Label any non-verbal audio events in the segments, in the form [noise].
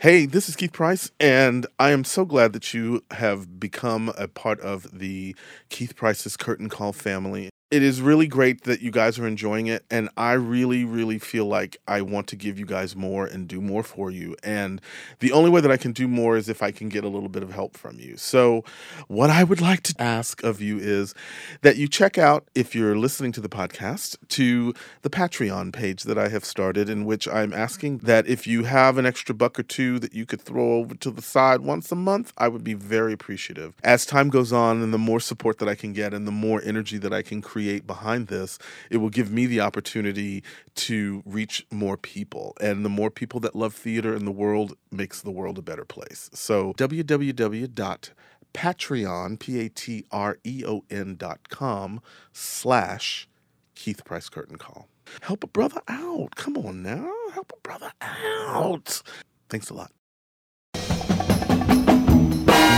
Hey, this is Keith Price, and I am so glad that you have become a part of the Keith Price's Curtain Call family. It is really great that you guys are enjoying it, and I really, really feel like I want to give you guys more and do more for you. And the only way that I can do more is if I can get a little bit of help from you. So, what I would like to ask of you is that you check out, if you're listening to the podcast, to the Patreon page that I have started, in which I'm asking that if you have an extra buck or two that you could throw over to the side once a month, I would be very appreciative. As time goes on, and the more support that I can get, and the more energy that I can create behind this, it will give me the opportunity to reach more people. And the more people that love theater in the world makes the world a better place. So, www.patreon, P-A-T-R-E-O-N dot com slash Keith Price Curtain Call. Help a brother out. Come on now. Help a brother out. Thanks a lot.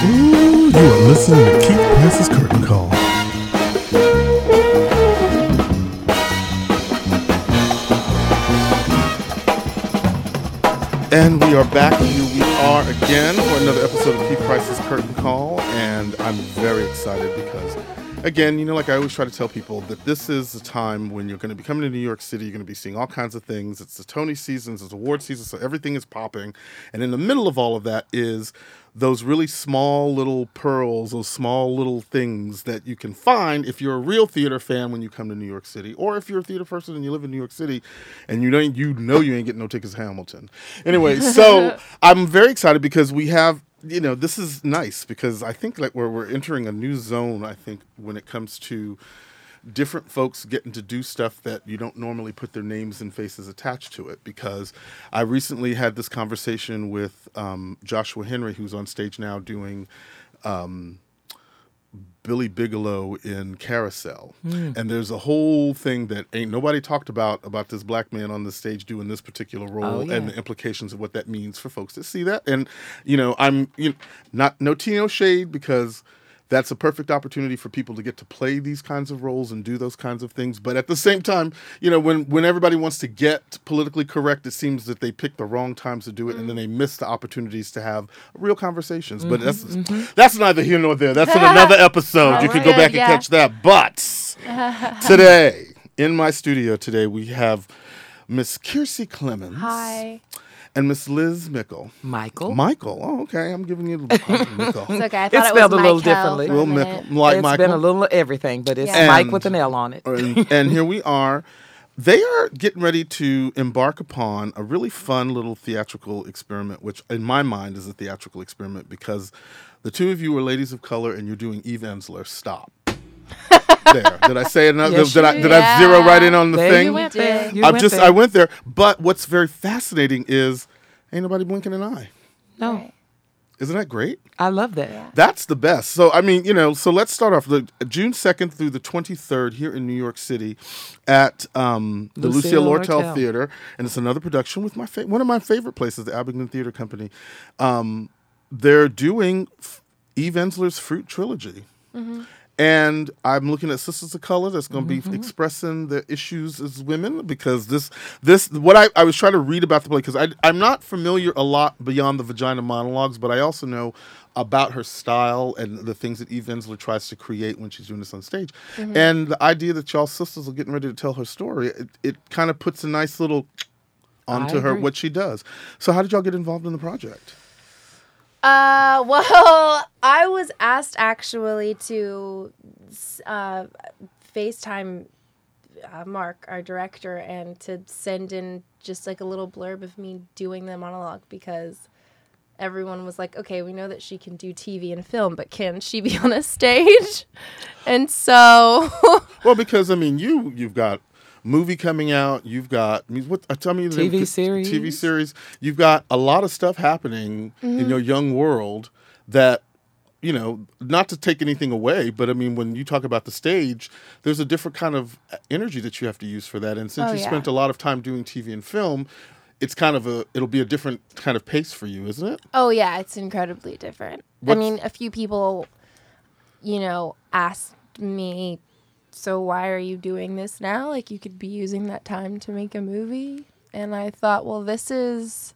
Ooh, you are listening to Keith Price's Curtain Call. And we are back. Here we are again for another episode of Keith Price's Curtain Call. And I'm very excited because, again, you know, like I always try to tell people that this is the time when you're going to be coming to New York City. You're going to be seeing all kinds of things. It's the Tony seasons, it's award season, so everything is popping. And in the middle of all of that is those really small little pearls, those small little things that you can find if you're a real theater fan when you come to New York City, or if you're a theater person and you live in New York City and you know you know you ain't getting no tickets to Hamilton. Anyway, [laughs] so I'm very excited because we have you know this is nice because I think like we're we're entering a new zone. I think when it comes to different folks getting to do stuff that you don't normally put their names and faces attached to it. Because I recently had this conversation with um, Joshua Henry, who's on stage now doing. Um, Billy Bigelow in Carousel. Hmm. And there's a whole thing that ain't nobody talked about about this black man on the stage doing this particular role Oh, yeah. and the implications of what that means for folks that see that. And you know, I'm you know, not no tea no shade because that's a perfect opportunity for people to get to play these kinds of roles and do those kinds of things. But at the same time, you know, when when everybody wants to get politically correct, it seems that they pick the wrong times to do it, and then they mm. miss the opportunities to have real conversations. But that's mm-hmm, mm-hmm. that's neither here nor there. That's in another [laughs] episode. you oh, can go back and catch that. But [laughs] today, in my studio today, we have Miss Kiersey Clemons Hi. And Miss Liz Mickle. Michael. Michael. Oh, okay. I'm giving you a little Mickle. It's okay. I It's thought it spelled a little differently. for a Will minute. Mickle, like It's Michael. been a little everything, but it's Yeah. Mike And- with an L on it. and, and here we are. They are getting ready to embark upon a really fun little theatrical experiment, which in my mind is a theatrical experiment because the two of you are ladies of color and you're doing Eve Ensler. Stop. [laughs] there. Did I say enough? Yes, did, you I, did. did I zero right in on the there thing? you went did. there. You I'm went just there. I went there. But what's very fascinating is ain't nobody blinking an eye. No, Isn't that great? I love that. Yeah. That's the best. So I mean, you know, so let's start off the June second through the twenty third here in New York City at um, the Lucille Lucille Lortel Lortel. Theater, and it's another production with my fa- one of my favorite places, the Abingdon Theater Company. Um, they're doing F- Eve Ensler's Fruit Trilogy. And I'm looking at Sisters of Color that's going to Mm-hmm. be expressing the issues as women because this this what I, I was trying to read about the play because I I'm not familiar a lot beyond the vagina monologues, but I also know about her style and the things that Eve Ensler tries to create when she's doing this on stage. And the idea that y'all sisters are getting ready to tell her story, it, it kind of puts a nice little [tsk] onto her what she does. So how did y'all get involved in the project? Uh, [laughs] well, I was asked actually to uh, FaceTime uh, Mark, our director, and to send in just like a little blurb of me doing the monologue because everyone was like, okay, we know that she can do TV and film, but can she be [laughs] on a stage? And so, Well, because I mean, you you've got movie coming out. You've got I mean, what? uh, Tell me the TV TV series. series. You've got a lot of stuff happening in your young world that you know. Not to take anything away, but I mean, when you talk about the stage, there's a different kind of energy that you have to use for that. And since Oh, you yeah. spent a lot of time doing TV and film. It's kind of a, it'll be a different kind of pace for you, isn't it? oh yeah, it's incredibly different. What's- I mean, a few people, you know, asked me, so why are you doing this now? Like, you could be using that time to make a movie. And I thought, well, this is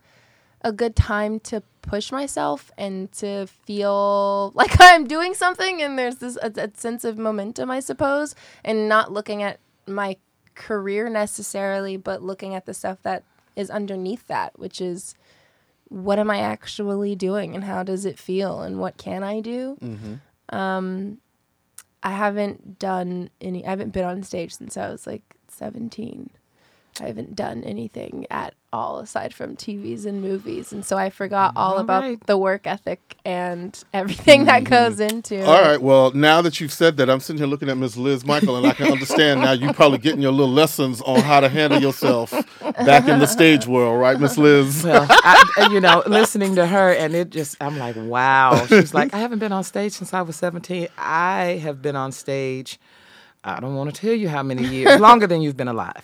a good time to push myself and to feel [laughs] like I'm doing something and there's this a, a sense of momentum, I suppose, and not looking at my career necessarily, but looking at the stuff that is underneath that, which is what am I actually doing and how does it feel and what can I do? Um, I haven't done any, I haven't been on stage since I was like 17. I haven't done anything at all aside from TVs and movies. And so I forgot mm-hmm. all All about right. the work ethic and everything that mm-hmm. goes into All it. right. Well, now that you've said that, I'm sitting here looking at Miss Liz Mikel, and I can understand now you're probably getting your little lessons on how to handle yourself back in the stage world, right, Miss Liz? Well, I, you know, listening to her, and it just, I'm like, wow. She's like, I haven't been on stage since I was 17. I have been on stage. I don't want to tell you how many years, longer than you've been alive,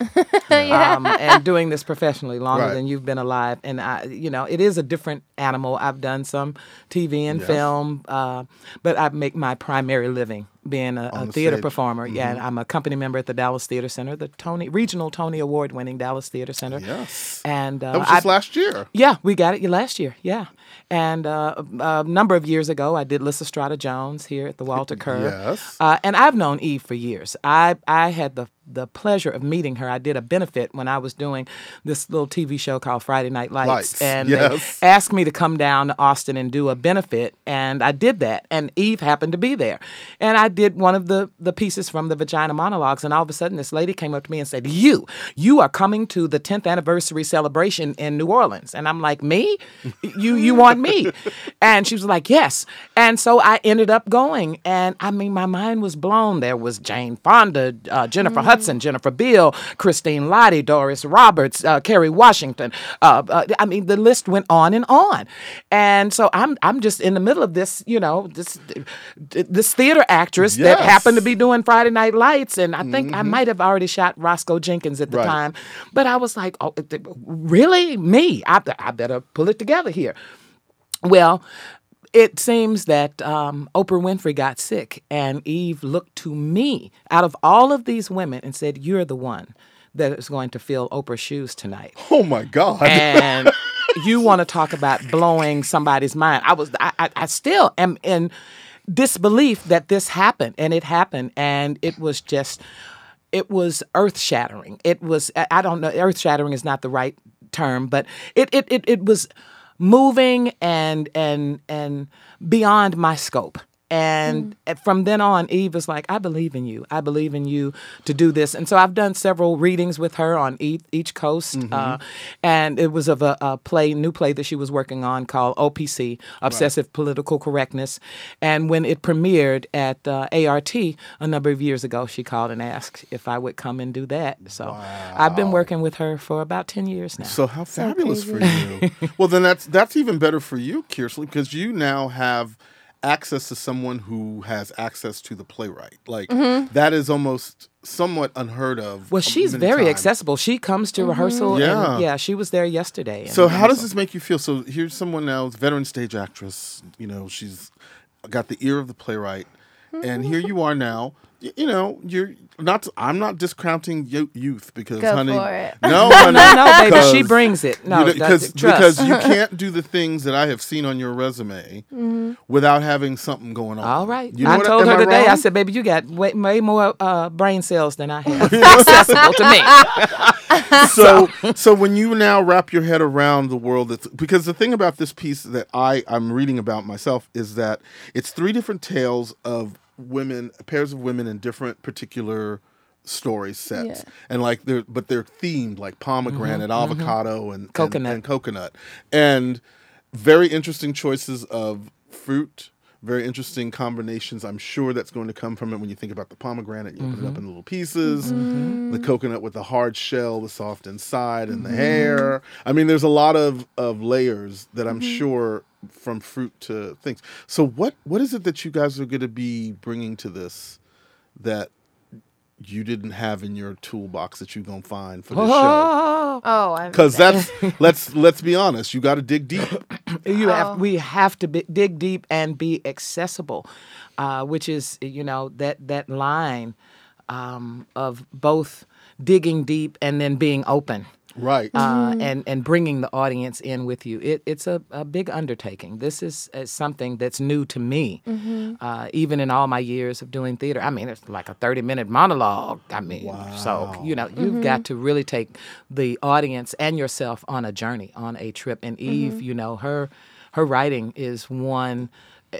[laughs] um, and doing this professionally longer Right. than you've been alive. And I, you know, it is a different animal. I've done some TV and Yes. film, uh, but I make my primary living being a, a theater performer. Yeah, I'm a company member at the Dallas Theater Center, the Tony regional Tony Award winning Dallas Theater Center. Yes. And uh, That was just I- last year. yeah, we got it last year. Yeah, and uh, a, a number of years ago, I did Lysistrata Jones here at the Walter [laughs] Kerr. Yes. Uh, and I've known Eve for years. I I had the the pleasure of meeting her. I did a benefit when I was doing this little TV show called Friday Night Lights, Lights, and yes. they asked me to come down to Austin and do a benefit, and I did that. And Eve happened to be there, and I did one of the the pieces from the Vagina Monologues. And all of a sudden, this lady came up to me and said, "You, you are coming to the 10th anniversary celebration in New Orleans." And I'm like, "Me? You you want me?" [laughs] And she was like, "Yes." And so I ended up going, and I mean, my mind was blown. There was Jane Fonda, uh, Jennifer Hudson, Jennifer Beal, Christine Lahti, Doris Roberts, uh, Kerry Washington. Uh, uh, I mean, the list went on and on. And so I'm I'm just in the middle of this, you know, this this theater actress that happened to be doing Friday Night Lights, and I think I might have already shot Roscoe Jenkins at the Right. time, but I was like, oh, really, me? I, I better pull it together here. Well, it seems that um, Oprah Winfrey got sick, and Eve looked to me out of all of these women and said, "You're the one that is going to fill Oprah's shoes tonight." Oh my God. and [laughs] you want to talk about blowing somebody's mind. I was, I, I, I still am in disbelief that this happened, and it happened, and it was just, it was earth shattering. It was, I don't know, earth shattering is not the right term, but it, it, it, it was moving and and and beyond my scope. And from then on, Eve was like, I believe in you. I believe in you to do this. And so I've done several readings with her on each, each coast. Uh, and it was of a, a play, new play that she was working on called OPC, Obsessive Political Correctness. And when it premiered at uh, ART a number of years ago, she called and asked if I would come and do that. So I've been working with her for about 10 years now. So how fabulous for you. well, then that's that's even better for you, Kirsten, because you now have access to someone who has access to the playwright. Like mm-hmm. that is almost somewhat unheard of. Um, well, she's very times. accessible. She comes to mm-hmm. rehearsal. Yeah. And, yeah, she was there yesterday. So and how does this make you feel? So here's someone now, veteran stage actress. You know, she's got the ear of the playwright, mm-hmm. and here you are now. You know, you're not. I'm not discounting youth because, Go honey, [laughs] no, honey, No, no, baby, she brings it. No, you know, because because you [laughs] can't do the things that I have seen on your resume without having something going on. All right. You know I told am her today, I wrong? said, baby, you got way, way more uh, brain cells than I have. [laughs] accessible to me. so so when you now wrap your head around the world that's because the thing about this piece that I I'm reading about myself is that it's three different tales of women pairs of women in different particular story sets. Yeah. and like they're but they're themed like pomegranate mm-hmm, mm-hmm. avocado and and- Coconut. and coconut. And very interesting choices of fruit very interesting combinations. I'm sure that's going to come from it when you think about the pomegranate. You put it up mm-hmm. in little pieces. The coconut with the hard shell the soft inside and the hair. I mean there's a lot of of layers that i'm sure from fruit to things so what what is it that you guys are going to be bringing to this that you didn't have in your toolbox that you're gonna find for this show [laughs] Oh, I'm [laughs] because that's [laughs] let's let's be honest you got to dig deep [coughs] you Oh. have, we have to be, dig deep and be accessible, uh, which is you know that that line um, of both digging deep and then being open. Right. uh, mm-hmm. and and bringing the audience in with you. It, it's a, a big undertaking. This is, is something that's new to me, mm-hmm. uh, even in all my years of doing theater. I mean, it's like a thirty minute monologue. I mean, so you know, you've got mm-hmm. to really take the audience and yourself on a journey, on a trip. And Eve, you know, her her writing is one.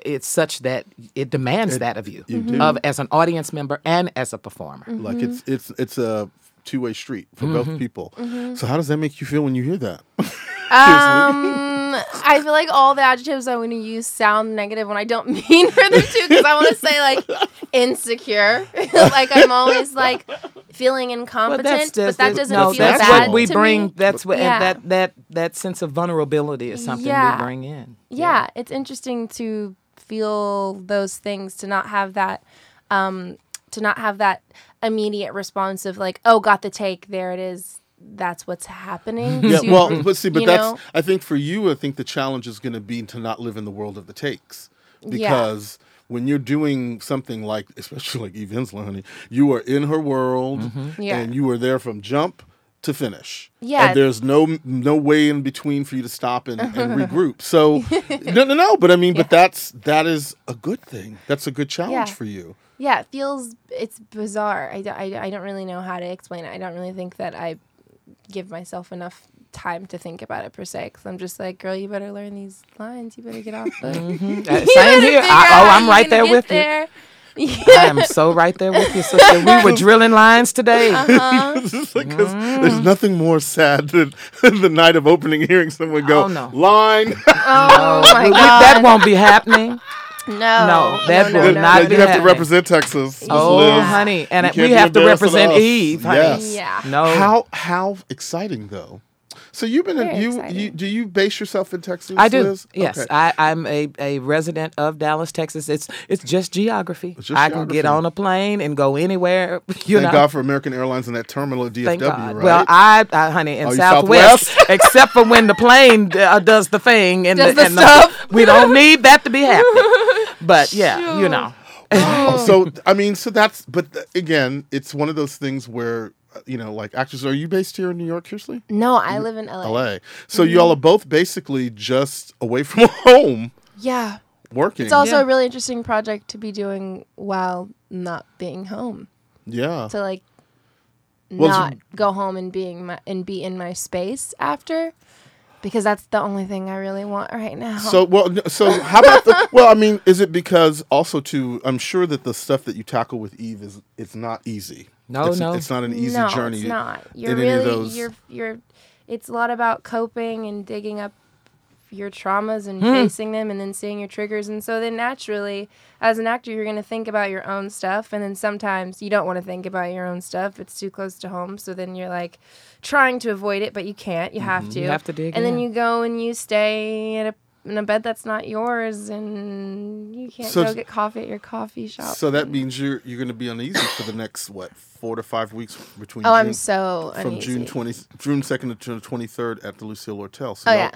It's such that it demands that of you, of as an audience member and as a performer. Like it's it's it's a two way street for Mm-hmm. both people. So how does that make you feel when you hear that? [laughs] Um, I feel like all the adjectives I want to use sound negative when I don't [laughs] mean for them to, because I want to say like [laughs] insecure, like I'm always like feeling incompetent, but, that doesn't no, feel that's bad what we to bring. me. That's what Yeah. that that that sense of vulnerability is something Yeah. we bring in. yeah, it's interesting to feel those things to not have that um to not have that immediate response of like oh got the take there it is that's what's happening [laughs] yeah, to- well, but see, but that's know? I think for you, I think the challenge is going to be to not live in the world of the takes because when you're doing something like, [laughs] especially like Eve Ensler, honey, you are in her world mm-hmm. Yeah. and you are there from jump to finish. Yeah. and there's no no way in between for you to stop and, and [laughs] regroup. So no, no, no. But I mean, but that's that is a good thing. That's a good challenge Yeah. for you. Yeah, it feels it's bizarre. I, don't- I, I don't really know how to explain it. I don't really think that I give myself enough time to think about it per se. Because I'm just like, girl, you better learn these lines. You better get off the. [laughs] Uh, You Same here. I, oh, I'm right there with there. you. I [laughs] am so right there with you, sister. We were [laughs] drilling lines today. Uh-huh. It's just like 'cause there's nothing more sad than the night of opening hearing someone go Oh, no. line. Oh my god! that won't be happening. No, No, that no, will no, not Yeah, be you have to represent Texas. Oh, Liz. honey, and we have to represent. Eve, honey. Yes. Yeah. No. How how exciting though. So you've been in, Very you, you do you base yourself in Texas? I do. Liz? Yes, Okay. I, I'm a, a resident of Dallas, Texas. It's it's just geography. It's just I can get on a plane and go anywhere. [laughs] You Thank know. God for American Airlines and that terminal at DFW, Thank God. right? Well, I, I, honey, in Oh, Southwest, Southwest? [laughs] except for when the plane uh, does the thing and Does the, the and stuff. we don't need that to be happening. [laughs] But yeah, you know. Wow. [laughs] so I mean, so that's but th- again, it's one of those things where you know, like actors. Are you based here in New York, Kersley? No, I live in LA. LA. So mm-hmm. y'all are both basically just away from [laughs] home Yeah, working. it's also Yeah. a really interesting project to be doing while not being home. yeah. to like Well, not go home and being my, and be in my space after because that's the only thing I really want right now. So well, so how about the? [laughs] Well, I mean, is it because also too? I'm sure that the stuff that you tackle with Eve is it's not easy. No, it's, no. it's not an easy no, journey. it's not. You're in any of really you're you're. It's a lot about coping and digging up your traumas and Hmm. facing them, and then seeing your triggers. And so then naturally, as an actor, you're gonna think about your own stuff, and then sometimes you don't want to think about your own stuff. It's too close to home. So then you're like trying to avoid it, but you can't. You have to. You have to dig And then you go and you stay in a in a bed that's not yours, and you can't So go get coffee at your coffee shop. So that means you're you're going to be uneasy for the next what four to five weeks between. oh, June, I'm so from uneasy. June twenty June second to June twenty third at the Lucille Lortel. So Oh yeah.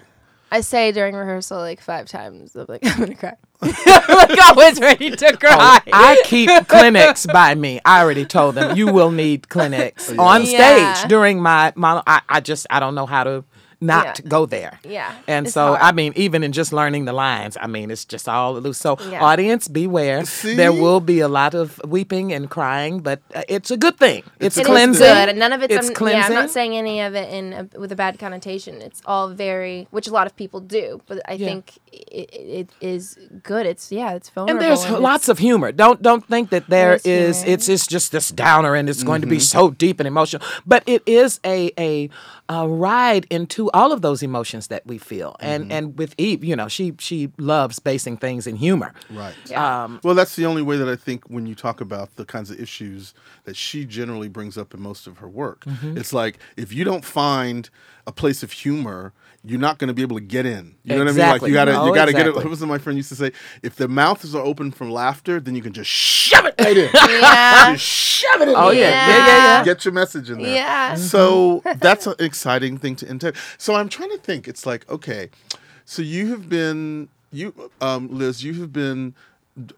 I say during rehearsal like five times. I'm like, [laughs] I'm gonna cry. [laughs] Like I'm like always ready to oh, cry. Oh, I keep [laughs] Kleenex by me. I already told them you will need Kleenex oh, on stage Yeah. during my mono. I, I just I don't know how to not Yeah. go there. Yeah, And it's so hard. I mean, even in just learning the lines, I mean, it's just all loose. So Yeah. audience, beware. See? There will be a lot of weeping and crying, but uh, it's a good thing. It's, a It is cleansing. good. and None of it's, It's I'm, cleansing. Yeah, I'm not saying any of it in a, with a bad connotation. It's all very, which a lot of people do, but I Yeah. think it, it is good. It's yeah, it's phenomenal. and there's it's- lots of humor. Don't don't think that there There's is humor. it's it's just this downer and it's going to Mm-hmm. be so deep and emotional. But it is a a, a ride into all of those emotions that we feel. And Mm-hmm. and with Eve, you know, she she loves basing things in humor. Right. Yeah. Um, Well, that's the only way that I think when you talk about the kinds of issues that she generally brings up in most of her work. Mm-hmm. It's like if you don't find a place of humor, you're not going to be able to get in. You know what I mean? Like you got to you got to get it. What was [laughs] my friend used to say? If the mouths are open from laughter, then you can just shove it right in. [laughs] yeah, just shove it in. Oh, yeah. Yeah, yeah, yeah. Get your message in there. yeah. So that's an exciting thing to intend. So I'm trying to think. It's like okay, so you have been you, um, Liz, you have been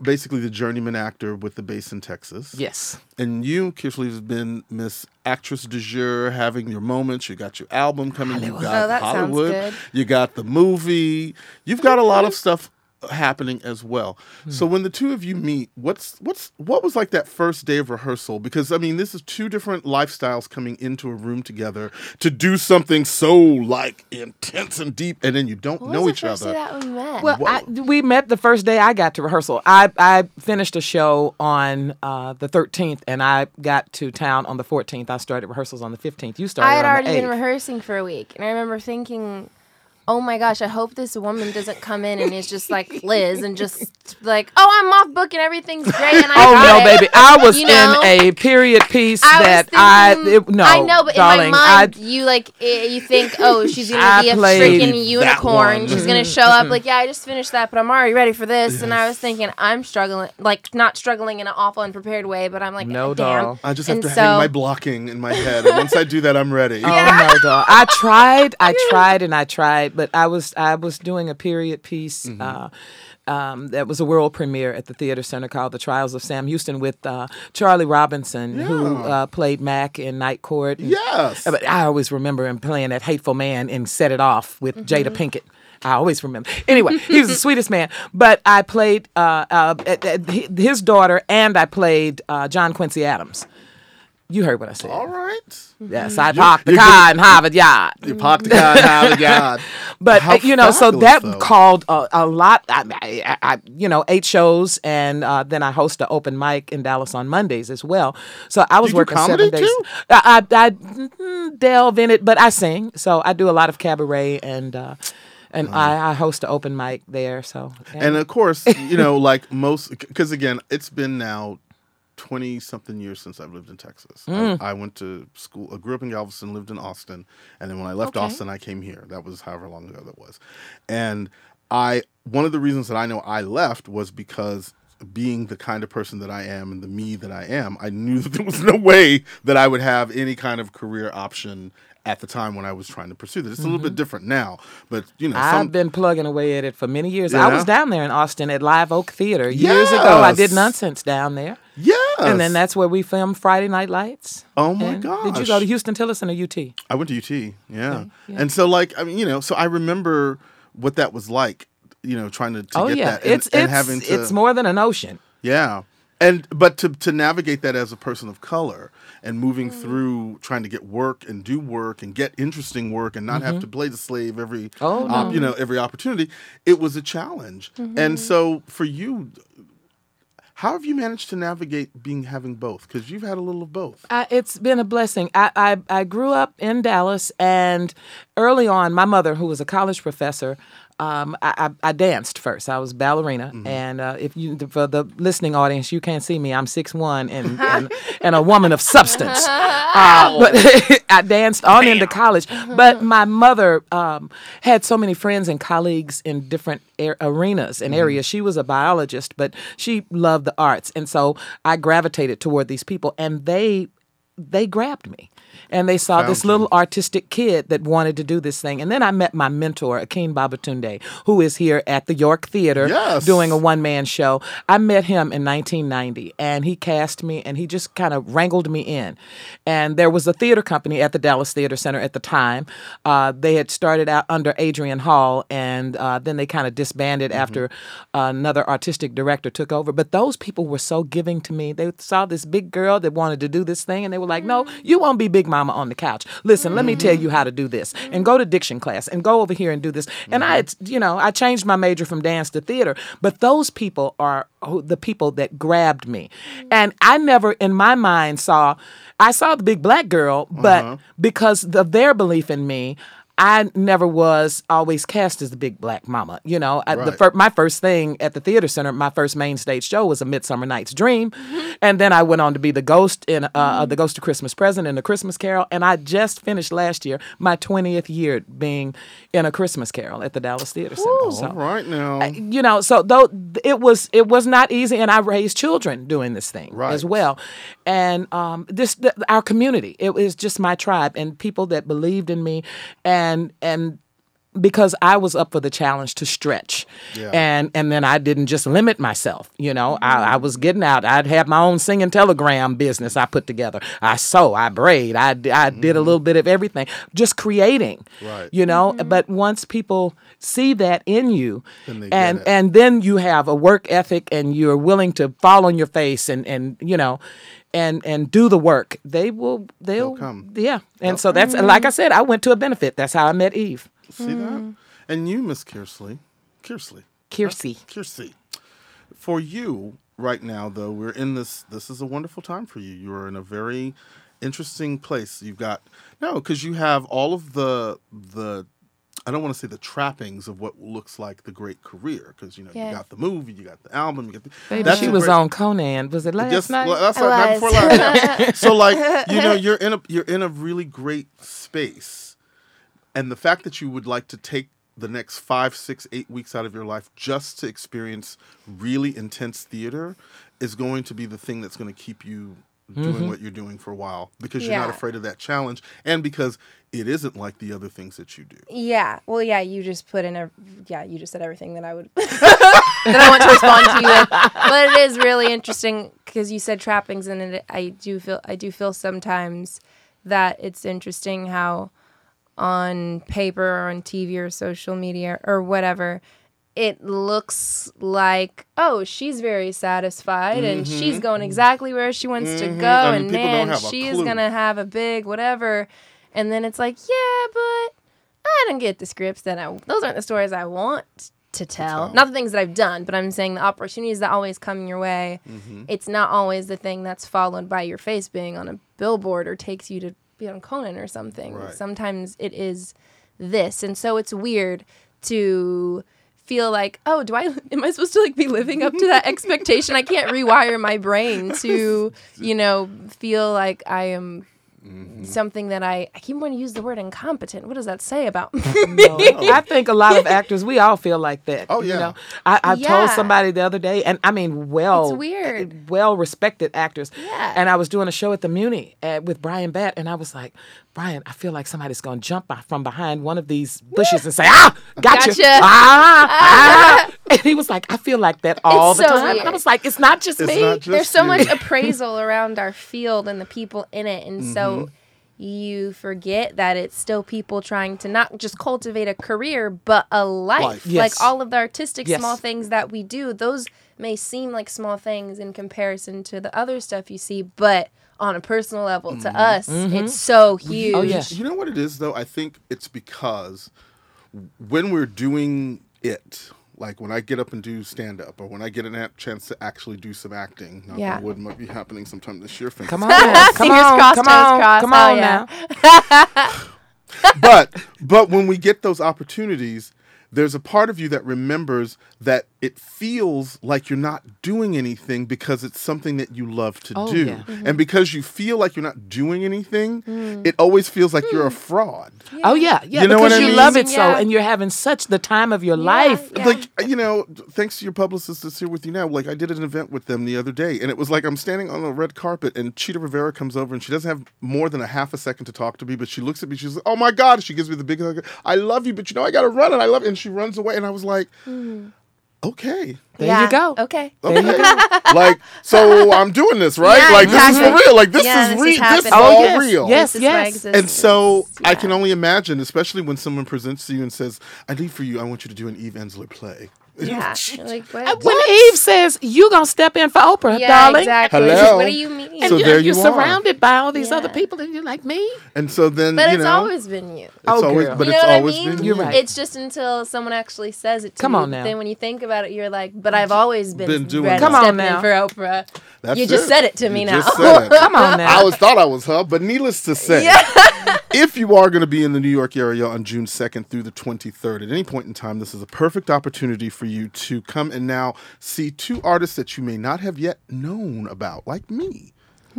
basically the journeyman actor with the base in Texas. Yes. And you, Kirschly, have been Miss Actress du Jour, having your moments. You got your album coming. You got Oh, that sounds Hollywood. good. You got the movie. You've got a lot of stuff happening as well. Hmm. So when the two of you meet, what's what's what was like that first day of rehearsal? Because I mean, this is two different lifestyles coming into a room together to do something so like intense and deep, and then you don't What know was each the first other. day that we met? Well, I, we met the first day I got to rehearsal. I, I finished a show on uh, the 13th, and I got to town on the 14th. I started rehearsals on the 15th. You started I had on already the been rehearsing for a week, and I remember thinking, "Oh my gosh, I hope this woman doesn't come in and is just like Liz and just like, oh, I'm off book and everything's great." And I Oh got no, it." baby! I was You know? in a period piece I that was I it- no. I know, but darling, in my mind, I, you like eh, you think, oh, [laughs] she's gonna I be a freaking unicorn. She's gonna show up like, yeah, I just finished that, but I'm already ready for this. And I was thinking, I'm struggling, like not struggling in an awful unprepared way, but I'm like, No, damn. doll. I just have And to so- hang my blocking in my head, and once I do that, I'm ready. Oh no, dog. I tried, I [laughs] tried, and I tried, but I was I was doing a period piece. Uh, um, that was a world premiere at the Theater Center called "The Trials of Sam Houston" with uh, Charlie Robinson, who uh, played Mac in Night Court. and- Yes. but I always remember him playing that hateful man in "Set It Off" with Jada Pinkett. I always remember. Anyway, he was the [laughs] sweetest man. But I played uh, uh, his daughter, and I played uh, John Quincy Adams. You heard what I said. All right. Yes, I parked the you're car in Harvard Yard. You parked the car in Howard Yard. [laughs] But How you know, so that though. called a, a lot. I, I, I, you know, eight shows, and uh, then I host an open mic in Dallas on Mondays as well. So I was You do working comedy, seven days. too? I, I, I mm, delve in it, but I sing. So I do a lot of cabaret, and uh, and I, I host an open mic there. So And of course, you know, like most, because again, it's been now 20 something years since I've lived in Texas. Mm. I, I went to school, I grew up in Galveston, lived in Austin. And then when I left Okay. Austin, I came here. That was however long ago that was. And I, one of the reasons that I know I left was because being the kind of person that I am and the me that I am, I knew [laughs] that there was no way that I would have any kind of career option at the time when I was trying to pursue this. It's a little bit different now, but you know, some, Mm-hmm. I've been plugging away at it for many years. I was down there in Austin at Live Oak Theater years ago. I did nonsense down there. yes. And then that's where we filmed Friday Night Lights. Oh my And Did you go to Huston-Tillotson or UT? I went to UT, yeah. And so, like, I mean, you know, so I remember what that was like, you know, trying to, to oh get yeah, that and, it's and it's having to, it's more than an ocean. yeah. And but to to navigate that as a person of color and moving Mm. through trying to get work and do work and get interesting work and not have to play the slave every Mm-hmm. Oh, op- you know every opportunity, it was a challenge. Mm-hmm. And so for you. How have you managed to navigate being having both? Because you've had a little of both. I, it's been a blessing. I, I I grew up in Dallas, and early on, my mother, who was a college professor, um, I, I, I danced first. I was ballerina, and uh, if you for the listening audience, you can't see me. I'm six one and, [laughs] and and a woman of substance. [laughs] Uh, but [laughs] I danced on into college. But my mother um, had so many friends and colleagues in different ar- arenas and areas. She was a biologist, but she loved the arts, and so I gravitated toward these people, and they they grabbed me. And they saw this little artistic kid that wanted to do this thing. And then I met my mentor, Akin Babatunde, who is here at the York Theater Yes. doing a one man show. I met him in 1990 and he cast me and he just kind of wrangled me in. And there was a theater company at the Dallas Theater Center at the time. Uh, they had started out under Adrian Hall and uh, then they kind of disbanded after uh, another artistic director took over. But those people were so giving to me. They saw this big girl that wanted to do this thing and they were like, no, you won't be Big Mama on the couch. Listen, let me tell mm-hmm. you how to do this and go to diction class and go over here and do this. And I, mm-hmm. you know, I changed my major from dance to theater. But those people are the people that grabbed me. Mm. And I never in my mind saw, I saw the big black girl, but uh-huh. because of their belief in me, I never was always cast as the big black mama. You know, I, the fir- my first thing at the theater center, my first main stage show was a Midsummer Night's Dream, and then I went on to be the ghost in uh, uh, the Ghost of Christmas Present in the Christmas Carol, and I just finished last year my twentieth year being in a Christmas Carol at the Dallas Theater Center. So, All right now. you know, so though it was it was not easy, and I raised children doing this thing as well, and um, this the, our community it was just my tribe and people that believed in me, and and because I was up for the challenge to stretch, Yeah. and and then I didn't just limit myself. You know, I, I was getting out. I'd have my own singing telegram business I put together. I sew, I braid, I d- I did a mm-hmm. little bit of everything, just creating. Right. You know, mm-hmm. but once people see that in you, Then they get and and then you have a work ethic, and you're willing to fall on your face, and and you know. And, and do the work. They will. They'll, come. Yeah. And so that's like I said. I went to a benefit. That's how I met Eve. See that? Mm. And you, Miss Kearsley, Kearsley, Kiersey. Kiersey. For you right now, though, we're in this. This is a wonderful time for you. You are in a very interesting place. You've got no, because you have all of the the. I don't want to say the trappings of what looks like the great career, because you know Yeah. you got the movie, you got the album, you got the. Baby, that's she a was great- on Conan. Was it last Just night? that's right, night before last. Yeah. [laughs] so like you know you're in a you're in a really great space, and the fact that you would like to take the next five, six, eight weeks out of your life just to experience really intense theater is going to be the thing that's going to keep you doing mm-hmm. what you're doing for a while because you're not afraid of that challenge and because it isn't like the other things that you do. Yeah. Well, yeah. You just put in a. Yeah. You just said everything that I would. [laughs] that I want to respond to you with. But it is really interesting because you said trappings, and it, I do feel. I do feel sometimes that it's interesting how, on paper or on TV or social media or whatever, it looks like oh she's very satisfied and she's going exactly where she wants to go Mm-hmm. I mean, and man a she's gonna have a big whatever and then it's like yeah but I don't get the scripts that I those aren't the stories I want to tell. tell. Not the things that I've done, but I'm saying the opportunities that always come your way. Mm-hmm. It's not always the thing that's followed by your face being on a billboard or takes you to be on Conan or something. Right. Sometimes it is this. And so it's weird to feel like, oh, do I [laughs] am I supposed to like be living up to that [laughs] expectation? I can't rewire my brain to, [laughs] you know, feel like I am Mm-hmm. something that I I keep wanting to use the word incompetent. What does that say about [laughs] me? I think a lot of actors, we all feel like that. Oh, You yeah. know, I, I told somebody the other day, and I mean, well, It's weird. well respected actors. Yeah. And I was doing a show at the Muny uh, with Bryan Batt, and I was like, Bryan, I feel like somebody's going to jump by- from behind one of these bushes and say, ah, gotcha. Gotcha. Ah, ah. [laughs] And he was like, I feel like that all the so time. And I was like, it's not just It's me. not just There's so you. much [laughs] appraisal around our field and the people in it, and Mm-hmm. so you forget that it's still people trying to not just cultivate a career but a life. Life. Yes. Like all of the artistic Yes. small things that we do, those may seem like small things in comparison to the other stuff you see, but on a personal level to mm-hmm. us, it's mm-hmm. so huge. Oh, yeah. You know what it is though? I think it's because when we're doing it, like when I get up and do stand up, or when I get a chance to actually do some acting, knock Yeah. on wood might be happening sometime this year. fingers Come on, now. come Fingers on, crossed, come toes on, crossed. come Hell on yeah. now. [laughs] but but when we get those opportunities there's a part of you that remembers that it feels like you're not doing anything because it's something that you love to Oh, do yeah. and mm-hmm. because you feel like you're not doing anything mm. it always feels like you're a hmm. fraud Oh yeah, yeah. You know because what I you mean? love it so, Yeah. and you're having such the time of your life. Yeah. like you know thanks to your publicist that's here with you now like i did an event with them the other day and it was like i'm standing on the red carpet and Chita Rivera comes over and she doesn't have more than a half a second to talk to me but she looks at me she's like oh my god she gives me the big hug i love you but you know i gotta run and i love you and she runs away and i was like mm-hmm. okay There Yeah. you go. Okay. okay [laughs] like so i'm doing this right Yeah, like this is for real like this Yeah, is real this is happening. Oh, all yes, real yes. This is my and so I can only imagine, especially when someone presents to you and says, "I need for you. I want you to do an Eve Ensler play." [laughs] Yeah. Like, what? When Eve says you gonna step in for Oprah, yeah, darling, exactly. Hello. What do you mean? and So you're, there you're you are. surrounded by all these other people, and you're like me. And so then, but you it's know, always been you. it's Oh, always, girl. but you know it's what always I mean? been You're you. right. It's just until someone actually says it to Come you. on now. Then when you think about it, you're like, but I've always been, Been doing ready that. to Come on step now. in for Oprah. That's you just it. said it to me You now. just said it. [laughs] Come on now. I always thought I was her, but needless to say, [laughs] if you are going to be in the New York area on June 2nd through the 23rd, at any point in time, this is a perfect opportunity for you to come and now see two artists that you may not have yet known about, like me.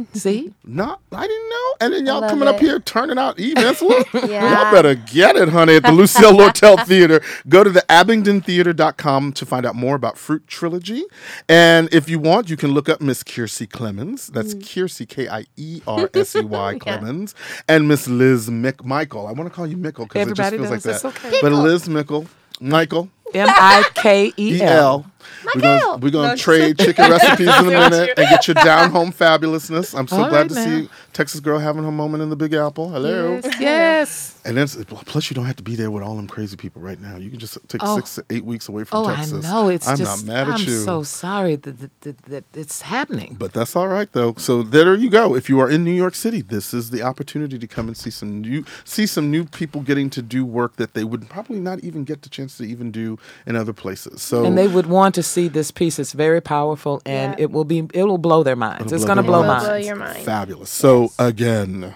[laughs] See? Not, I didn't know. And then y'all love coming up here turning out events. [laughs] What? Yeah. Y'all better get it, honey, at the Lucille [laughs] Lortel Theater. Go to the abingdontheater.com to find out more about Fruit Trilogy. And if you want, you can look up Miss Kiersey Clemons. That's Mm. Kiersey, K I E R S E Y Clemons. And Miss Liz Mick Michael. I want to call you Mickle because it just Everybody feels like that. Okay. But Liz Mickle, Michael. M I K E L. L. We're gonna, we're gonna No, trade chicken [laughs] recipes in a minute and get your down home fabulousness. I'm so All glad right, to now. see Texas girl having her moment in the Big Apple. Hello. Yes. yes. And then plus you don't have to be there with all them crazy people right now. You can just take Oh. six to eight weeks away from Oh, Texas. I know. It's I'm just. not mad at I'm you. so sorry that, that, that, that it's happening. but that's all right though. So there you go. If you are in New York City, this is the opportunity to come and see some new see some new people getting to do work that they would probably not even get the chance to even do in other places. So and they would want to see this piece. It's very powerful, and Yeah. it will be. It will blow their minds. It'll it's blow going to their blow minds. Blow your mind. Fabulous. So again,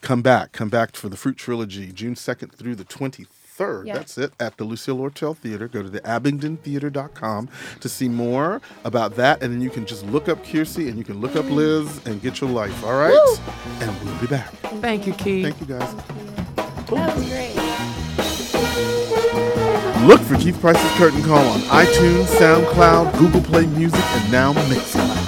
come back, come back for the Fruit Trilogy, June second through the twenty third. Yeah. That's it at the Lucille Lortel Theater. Go to the abingdontheater.com to see more about that, and then you can just look up Kiersey and you can look up Liz and get your life. All right, and we'll be back. Thank you, Keith. Thank you guys. That was great. Look for Keith Price's Curtain Call on iTunes, SoundCloud, Google Play Music, and now Mixcloud.